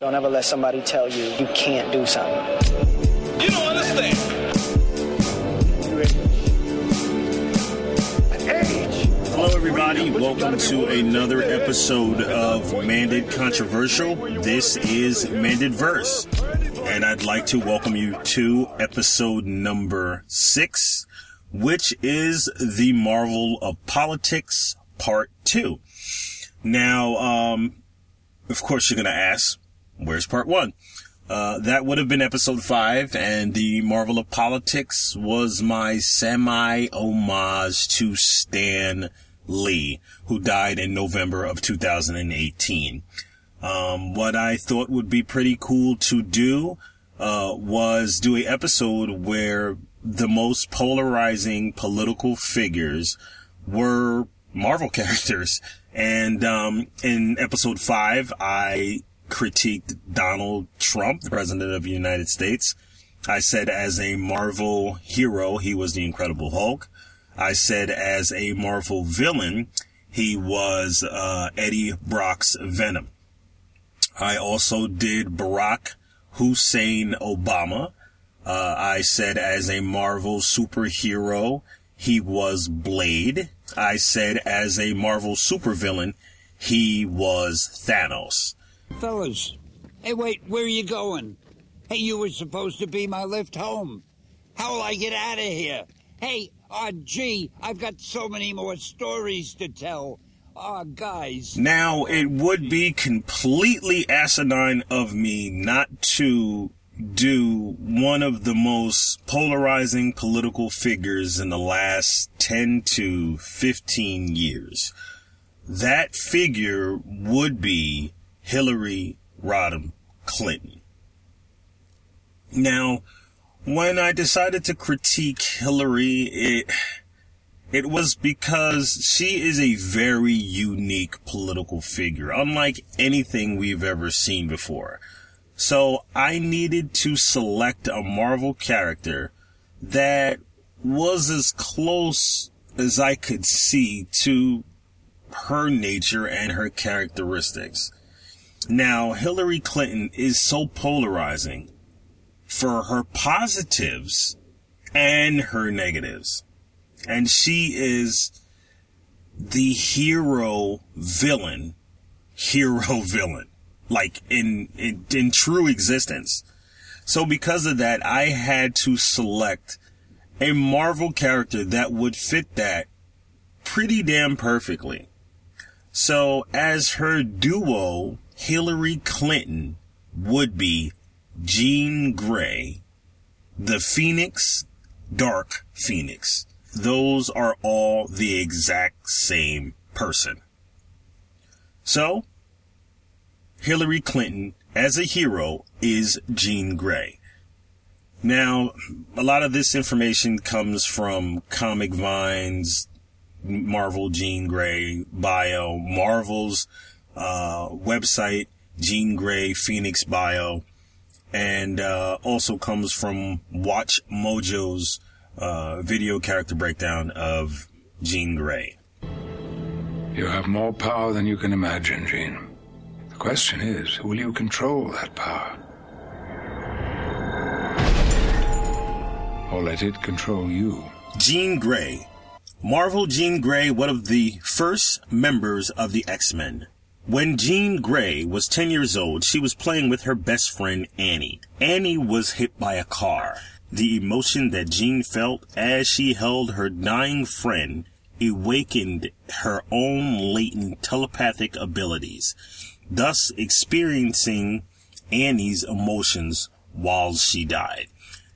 Don't ever let somebody tell you you can't do something. You don't understand. Hello, everybody. Welcome to another episode of Manded Controversial. This is Manded Verse, and I'd like to welcome you to episode number six, which is the Marvel of Politics Part Two. Now, um, of course, you're going to ask, where's Part One? Uh, that would have been episode five, and the Marvel of Politics was my semi homage to Stan Lee, who died in November of 2018. Um, what I thought would be pretty cool to do, uh, was do a episode where the most polarizing political figures were Marvel characters. And, um, in episode five, I critiqued Donald Trump, the president of the United States. I said as a Marvel hero, he was the Incredible Hulk. I said as a Marvel villain, he was uh, Eddie Brock's Venom. I also did Barack Hussein Obama. Uh, I said as a Marvel superhero, he was Blade. I said as a Marvel supervillain, he was Thanos. Fellas, hey, wait, where are you going? Hey, you were supposed to be my lift home. How will I get out of here? Hey, uh, gee, I've got so many more stories to tell. Ah, guys. Now, it would be completely asinine of me not to do one of the most polarizing political figures in the last 10 to 15 years. That figure would be Hillary Rodham Clinton. Now, when I decided to critique Hillary, it, it was because she is a very unique political figure, unlike anything we've ever seen before. So I needed to select a Marvel character that was as close as I could see to her nature and her characteristics. Now, Hillary Clinton is so polarizing for her positives and her negatives. And she is the hero villain, hero villain, like in, in, in true existence. So because of that, I had to select a Marvel character that would fit that pretty damn perfectly. So as her duo, Hillary Clinton would be Jean Grey, the Phoenix, Dark Phoenix. Those are all the exact same person. So, Hillary Clinton as a hero is Jean Grey. Now, a lot of this information comes from Comic Vine's Marvel Jean Grey bio, Marvel's uh, website, Jean Grey Phoenix bio and uh, also comes from Watch Mojo's uh, video character breakdown of Jean Grey. You have more power than you can imagine, Jean. The question is, will you control that power? Or let it control you? Jean Grey. Marvel Jean Grey, one of the first members of the X-Men. When Jean Grey was 10 years old, she was playing with her best friend Annie. Annie was hit by a car. The emotion that Jean felt as she held her dying friend awakened her own latent telepathic abilities, thus experiencing Annie's emotions while she died.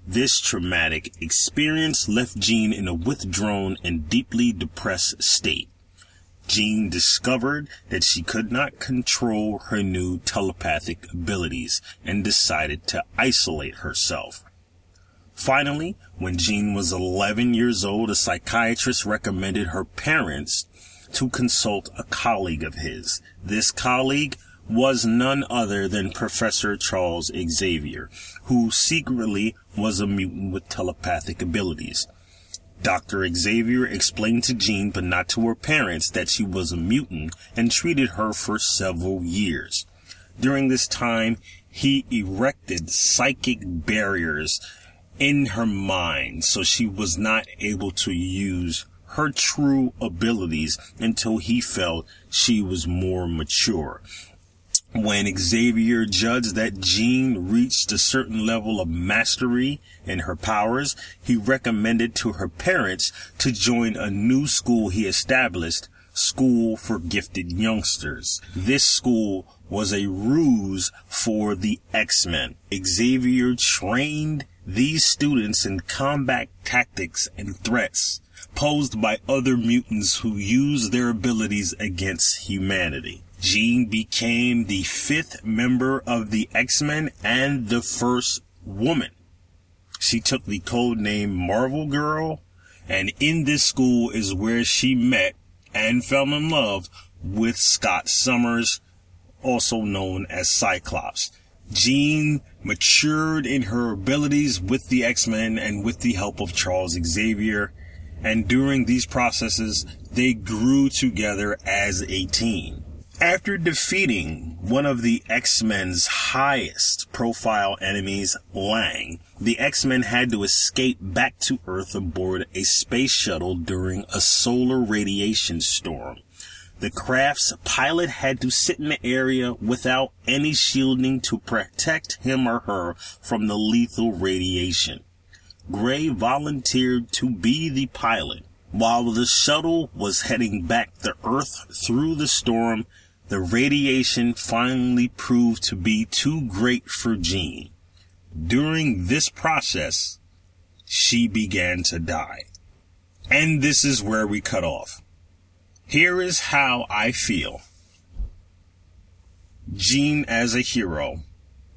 This traumatic experience left Jean in a withdrawn and deeply depressed state. Jean discovered that she could not control her new telepathic abilities and decided to isolate herself. Finally, when Jean was 11 years old, a psychiatrist recommended her parents to consult a colleague of his. This colleague was none other than Professor Charles Xavier, who secretly was a mutant with telepathic abilities. Dr. Xavier explained to Jean, but not to her parents, that she was a mutant and treated her for several years. During this time, he erected psychic barriers in her mind so she was not able to use her true abilities until he felt she was more mature. When Xavier judged that Jean reached a certain level of mastery in her powers, he recommended to her parents to join a new school he established, School for Gifted Youngsters. This school was a ruse for the X-Men. Xavier trained these students in combat tactics and threats posed by other mutants who use their abilities against humanity. Jean became the fifth member of the X-Men and the first woman. She took the code name Marvel Girl, and in this school is where she met and fell in love with Scott Summers, also known as Cyclops. Jean matured in her abilities with the X-Men and with the help of Charles Xavier and during these processes, they grew together as a team. After defeating one of the X-Men's highest profile enemies, Lang, the X-Men had to escape back to Earth aboard a space shuttle during a solar radiation storm. The craft's pilot had to sit in the area without any shielding to protect him or her from the lethal radiation. Grey volunteered to be the pilot. While the shuttle was heading back to Earth through the storm, the radiation finally proved to be too great for Jean. During this process, she began to die. And this is where we cut off. Here is how I feel. Jean as a hero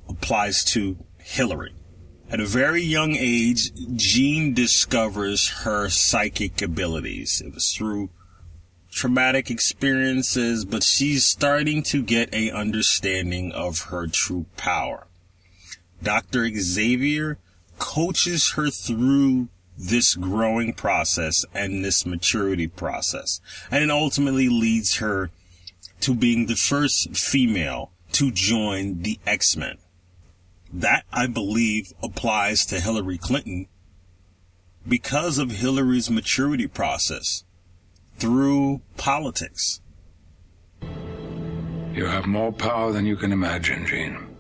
applies to Hillary. At a very young age, Jean discovers her psychic abilities. It was through traumatic experiences, but she's starting to get a understanding of her true power. Dr. Xavier coaches her through this growing process and this maturity process. And it ultimately leads her to being the first female to join the X-Men. That, I believe, applies to Hillary Clinton because of Hillary's maturity process through politics. You have more power than you can imagine, Jean.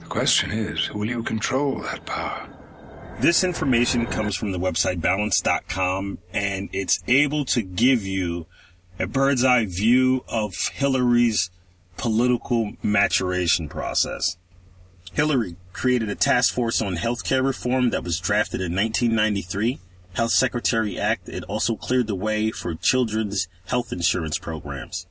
The question is, will you control that power? This information comes from the website balance.com and it's able to give you a bird's eye view of Hillary's political maturation process. Hillary created a task force on healthcare reform that was drafted in 1993. Health Security Act. It also cleared the way for children's health insurance programs.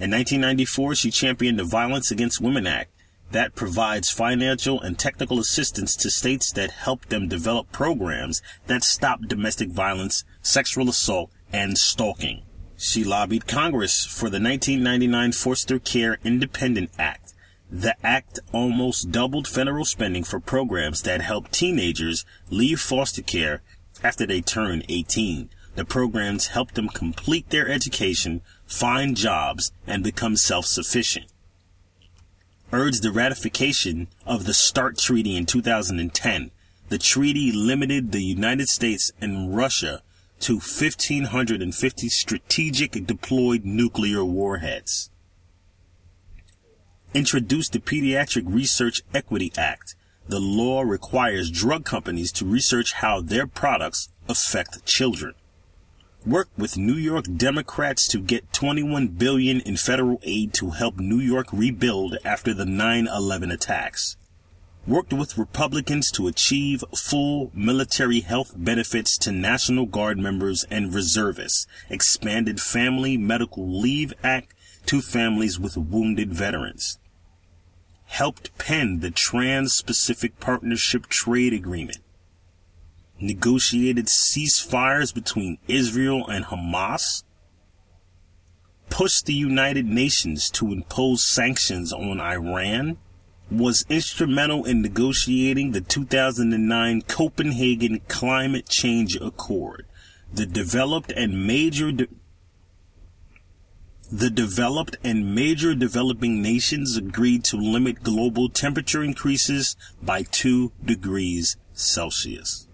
In 1994, she championed the Violence Against Women Act that provides financial and technical assistance to states that help them develop programs that stop domestic violence, sexual assault, and stalking. She lobbied Congress for the 1999 Foster Care Independence Act the act almost doubled federal spending for programs that help teenagers leave foster care after they turn 18. The programs help them complete their education, find jobs, and become self-sufficient. Urged the ratification of the START Treaty in 2010. The treaty limited the United States and Russia to 1,550 strategic deployed nuclear warheads introduced the Pediatric Research Equity Act. The law requires drug companies to research how their products affect children. Worked with New York Democrats to get 21 billion in federal aid to help New York rebuild after the 9/11 attacks. Worked with Republicans to achieve full military health benefits to National Guard members and reservists. Expanded Family Medical Leave Act to families with wounded veterans helped pen the Trans-Pacific Partnership Trade Agreement, negotiated ceasefires between Israel and Hamas, pushed the United Nations to impose sanctions on Iran, was instrumental in negotiating the 2009 Copenhagen Climate Change Accord, the developed and major de- the developed and major developing nations agreed to limit global temperature increases by 2 degrees Celsius.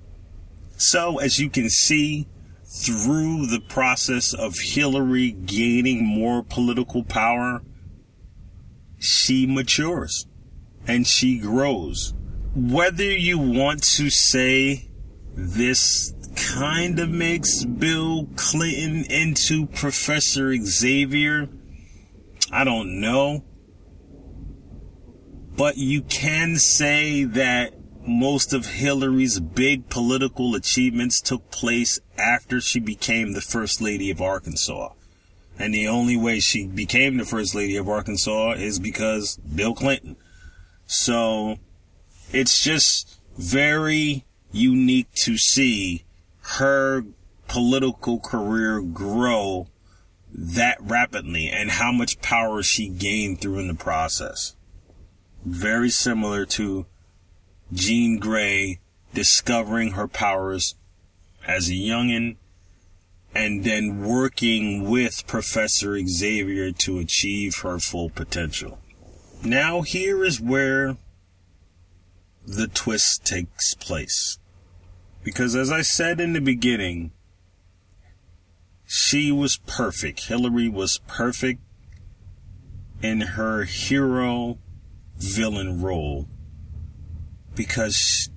So, as you can see, through the process of Hillary gaining more political power, she matures and she grows. Whether you want to say this kind of makes Bill Clinton into Professor Xavier. I don't know. But you can say that most of Hillary's big political achievements took place after she became the First Lady of Arkansas. And the only way she became the First Lady of Arkansas is because Bill Clinton. So it's just very unique to see her political career grow that rapidly and how much power she gained through in the process. Very similar to Jean Grey discovering her powers as a youngin and then working with Professor Xavier to achieve her full potential. Now here is where the twist takes place. Because as I said in the beginning, she was perfect. Hillary was perfect in her hero villain role. Because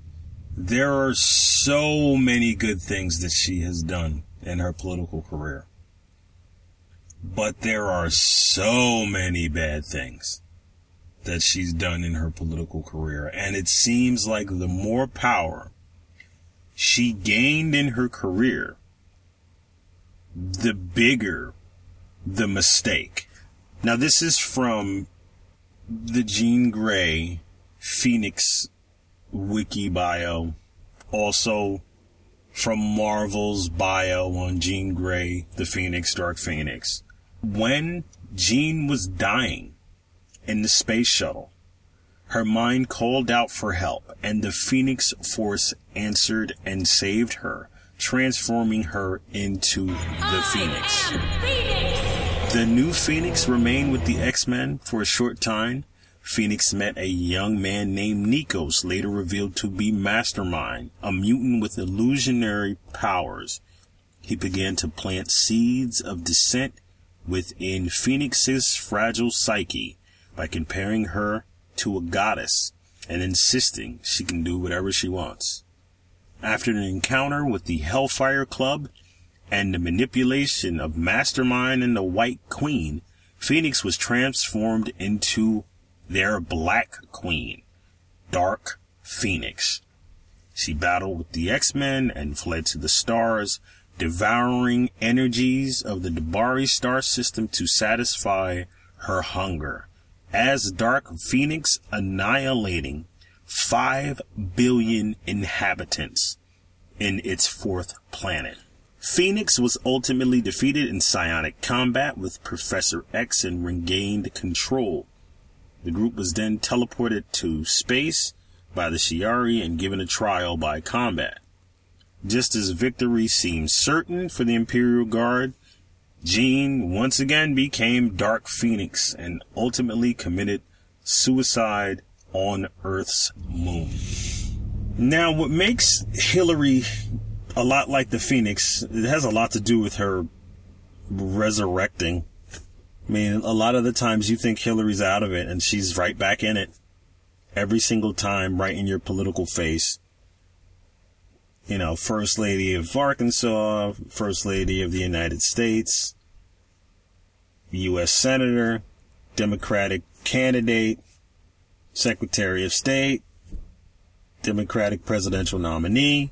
there are so many good things that she has done in her political career. But there are so many bad things that she's done in her political career. And it seems like the more power she gained in her career, the bigger the mistake. Now, this is from the Jean Grey Phoenix wiki bio, also from Marvel's bio on Jean Grey, the Phoenix, Dark Phoenix. When Jean was dying in the space shuttle, her mind called out for help, and the Phoenix Force answered and saved her, transforming her into the Phoenix. Phoenix. The new Phoenix remained with the X-Men for a short time. Phoenix met a young man named Nikos, later revealed to be Mastermind, a mutant with illusionary powers. He began to plant seeds of dissent within Phoenix's fragile psyche by comparing her to a goddess and insisting she can do whatever she wants. After an encounter with the Hellfire Club and the manipulation of Mastermind and the White Queen, Phoenix was transformed into their Black Queen, Dark Phoenix. She battled with the X-Men and fled to the stars, devouring energies of the D'Bari star system to satisfy her hunger as Dark Phoenix annihilating 5 billion inhabitants in its fourth planet. Phoenix was ultimately defeated in psionic combat with Professor X and regained control. The group was then teleported to space by the Shi'ar and given a trial by combat. Just as victory seemed certain for the Imperial Guard, Jean once again became Dark Phoenix and ultimately committed suicide on Earth's moon. Now, what makes Hillary a lot like the Phoenix, it has a lot to do with her resurrecting. I mean, a lot of the times you think Hillary's out of it and she's right back in it every single time, right in your political face you know, First Lady of Arkansas, First Lady of the United States, U.S. Senator, Democratic candidate, Secretary of State, Democratic presidential nominee,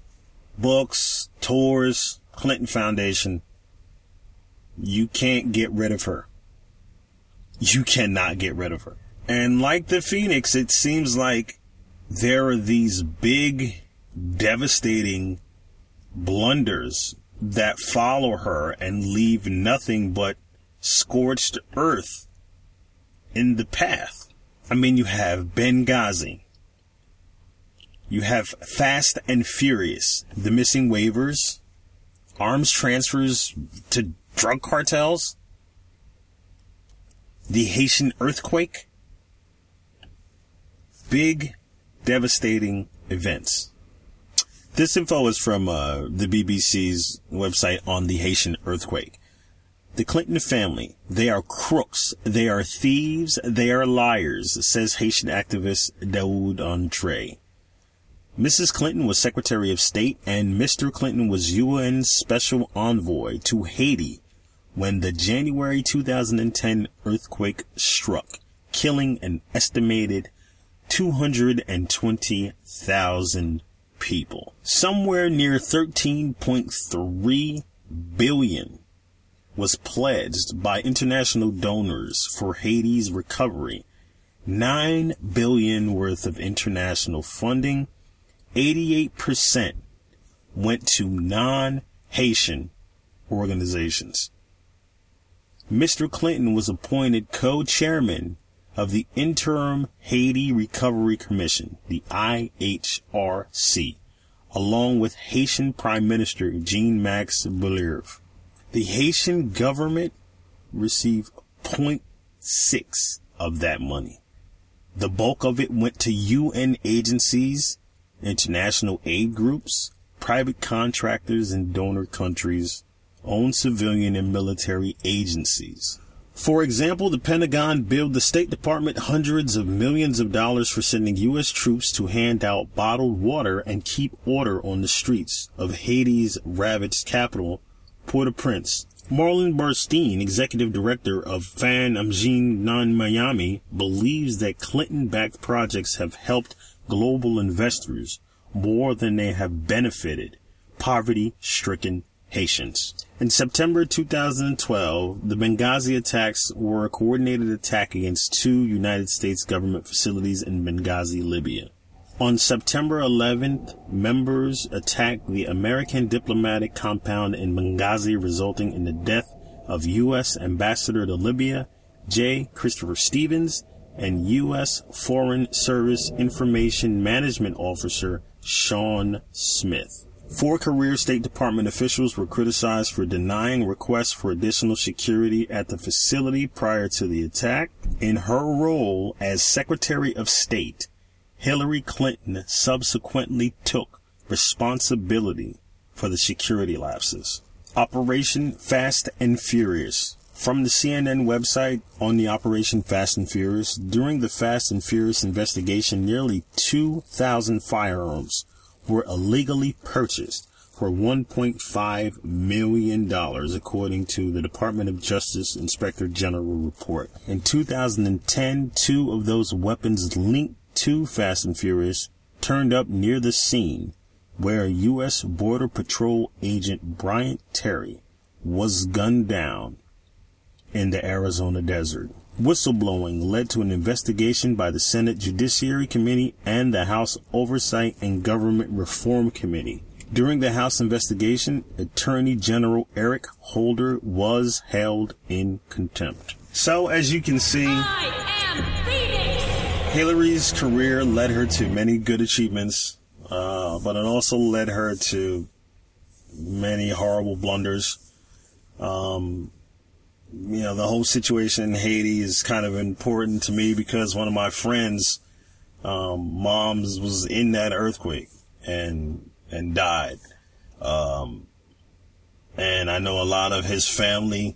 books, tours, Clinton Foundation. You can't get rid of her. You cannot get rid of her. And like the Phoenix, it seems like there are these big devastating blunders that follow her and leave nothing but scorched earth in the path. I mean, you have Benghazi. You have Fast and Furious, the missing waivers, arms transfers to drug cartels. The Haitian earthquake. Big, devastating events. This info is from uh, the BBC's website on the Haitian earthquake. The Clinton family, they are crooks, they are thieves, they are liars, says Haitian activist Dahoud Andre. Mrs. Clinton was Secretary of State and Mr. Clinton was UN Special Envoy to Haiti when the January 2010 earthquake struck, killing an estimated 220,000 people. Somewhere near 13.3 billion was pledged by international donors for Haiti's recovery. 9 billion worth of international funding, 88% went to non-Haitian organizations. Mr. Clinton was appointed co-chairman of the Interim Haiti Recovery Commission, the IHRC, along with Haitian Prime Minister Jean-Max Bellerive. The Haitian government received 0.6 of that money. The bulk of it went to UN agencies, international aid groups, private contractors and donor countries, own civilian and military agencies. For example, the Pentagon billed the State Department hundreds of millions of dollars for sending U.S. troops to hand out bottled water and keep order on the streets of Haiti's ravaged capital, Port-au-Prince. Marlon Bernstein, executive director of Fanm Ayisyen Nan Miyami, believes that Clinton-backed projects have helped global investors more than they have benefited poverty-stricken Haitians. In September 2012, the Benghazi attacks were a coordinated attack against two United States government facilities in Benghazi, Libya. On September 11th, members attacked the American diplomatic compound in Benghazi, resulting in the death of U.S. Ambassador to Libya, J. Christopher Stevens, and U.S. Foreign Service Information Management Officer Sean Smith. Four career State Department officials were criticized for denying requests for additional security at the facility prior to the attack. In her role as Secretary of State, Hillary Clinton subsequently took responsibility for the security lapses. Operation Fast and Furious. From the CNN website on the Operation Fast and Furious, during the Fast and Furious investigation, nearly 2,000 firearms were illegally purchased for $1.5 million, according to the Department of Justice Inspector General report. In 2010, two of those weapons linked to Fast and Furious turned up near the scene where U.S. Border Patrol agent Brian Terry was gunned down in the Arizona desert. Whistleblowing led to an investigation by the Senate Judiciary Committee and the House Oversight and Government Reform Committee. During the House investigation, Attorney General Eric Holder was held in contempt. So, as you can see, Hillary's career led her to many good achievements, uh, but it also led her to many horrible blunders. Um, you know, the whole situation in Haiti is kind of important to me because one of my friends, um, moms was in that earthquake and, and died. Um, and I know a lot of his family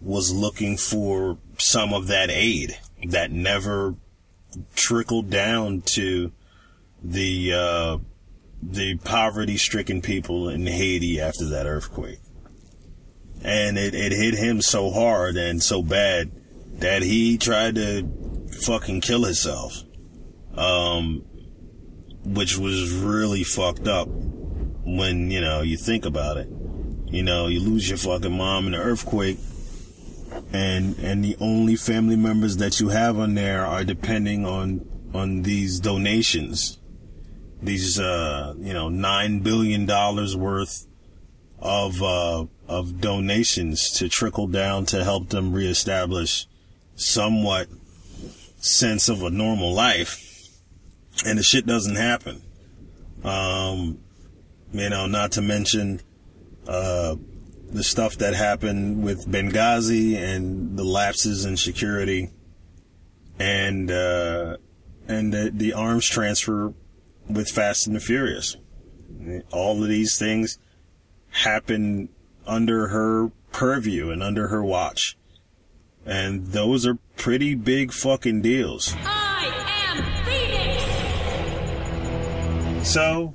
was looking for some of that aid that never trickled down to the, uh, the poverty stricken people in Haiti after that earthquake and it, it hit him so hard and so bad that he tried to fucking kill himself. Um, which was really fucked up when, you know, you think about it. You know, you lose your fucking mom in an earthquake and, and the only family members that you have on there are depending on, on these donations. These, uh, you know, nine billion dollars worth of, uh, of donations to trickle down to help them reestablish somewhat sense of a normal life. And the shit doesn't happen. Um, you know, not to mention, uh, the stuff that happened with Benghazi and the lapses in security and uh, and the, the arms transfer with Fast and the Furious. All of these things happen under her purview and under her watch. And those are pretty big fucking deals. I am Phoenix! So,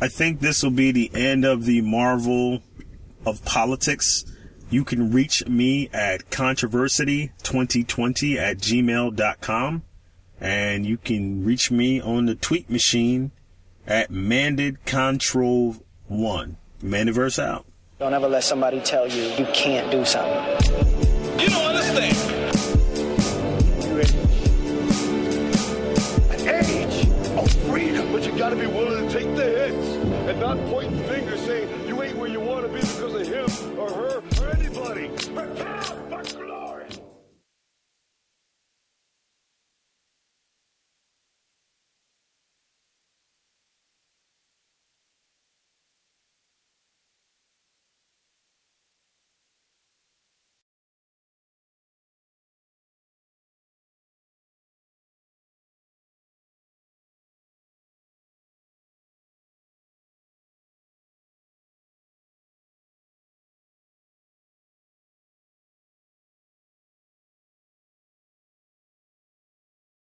I think this will be the end of the Marvel of politics. You can reach me at controversy2020 at gmail.com. And you can reach me on the tweet machine at mandedcontrol1. Mandiverse out. Don't ever let somebody tell you you can't do something. You don't understand. An age of freedom. But you gotta be willing to take the hits and not pointing fingers saying you ain't where you wanna be because of him or her or anybody.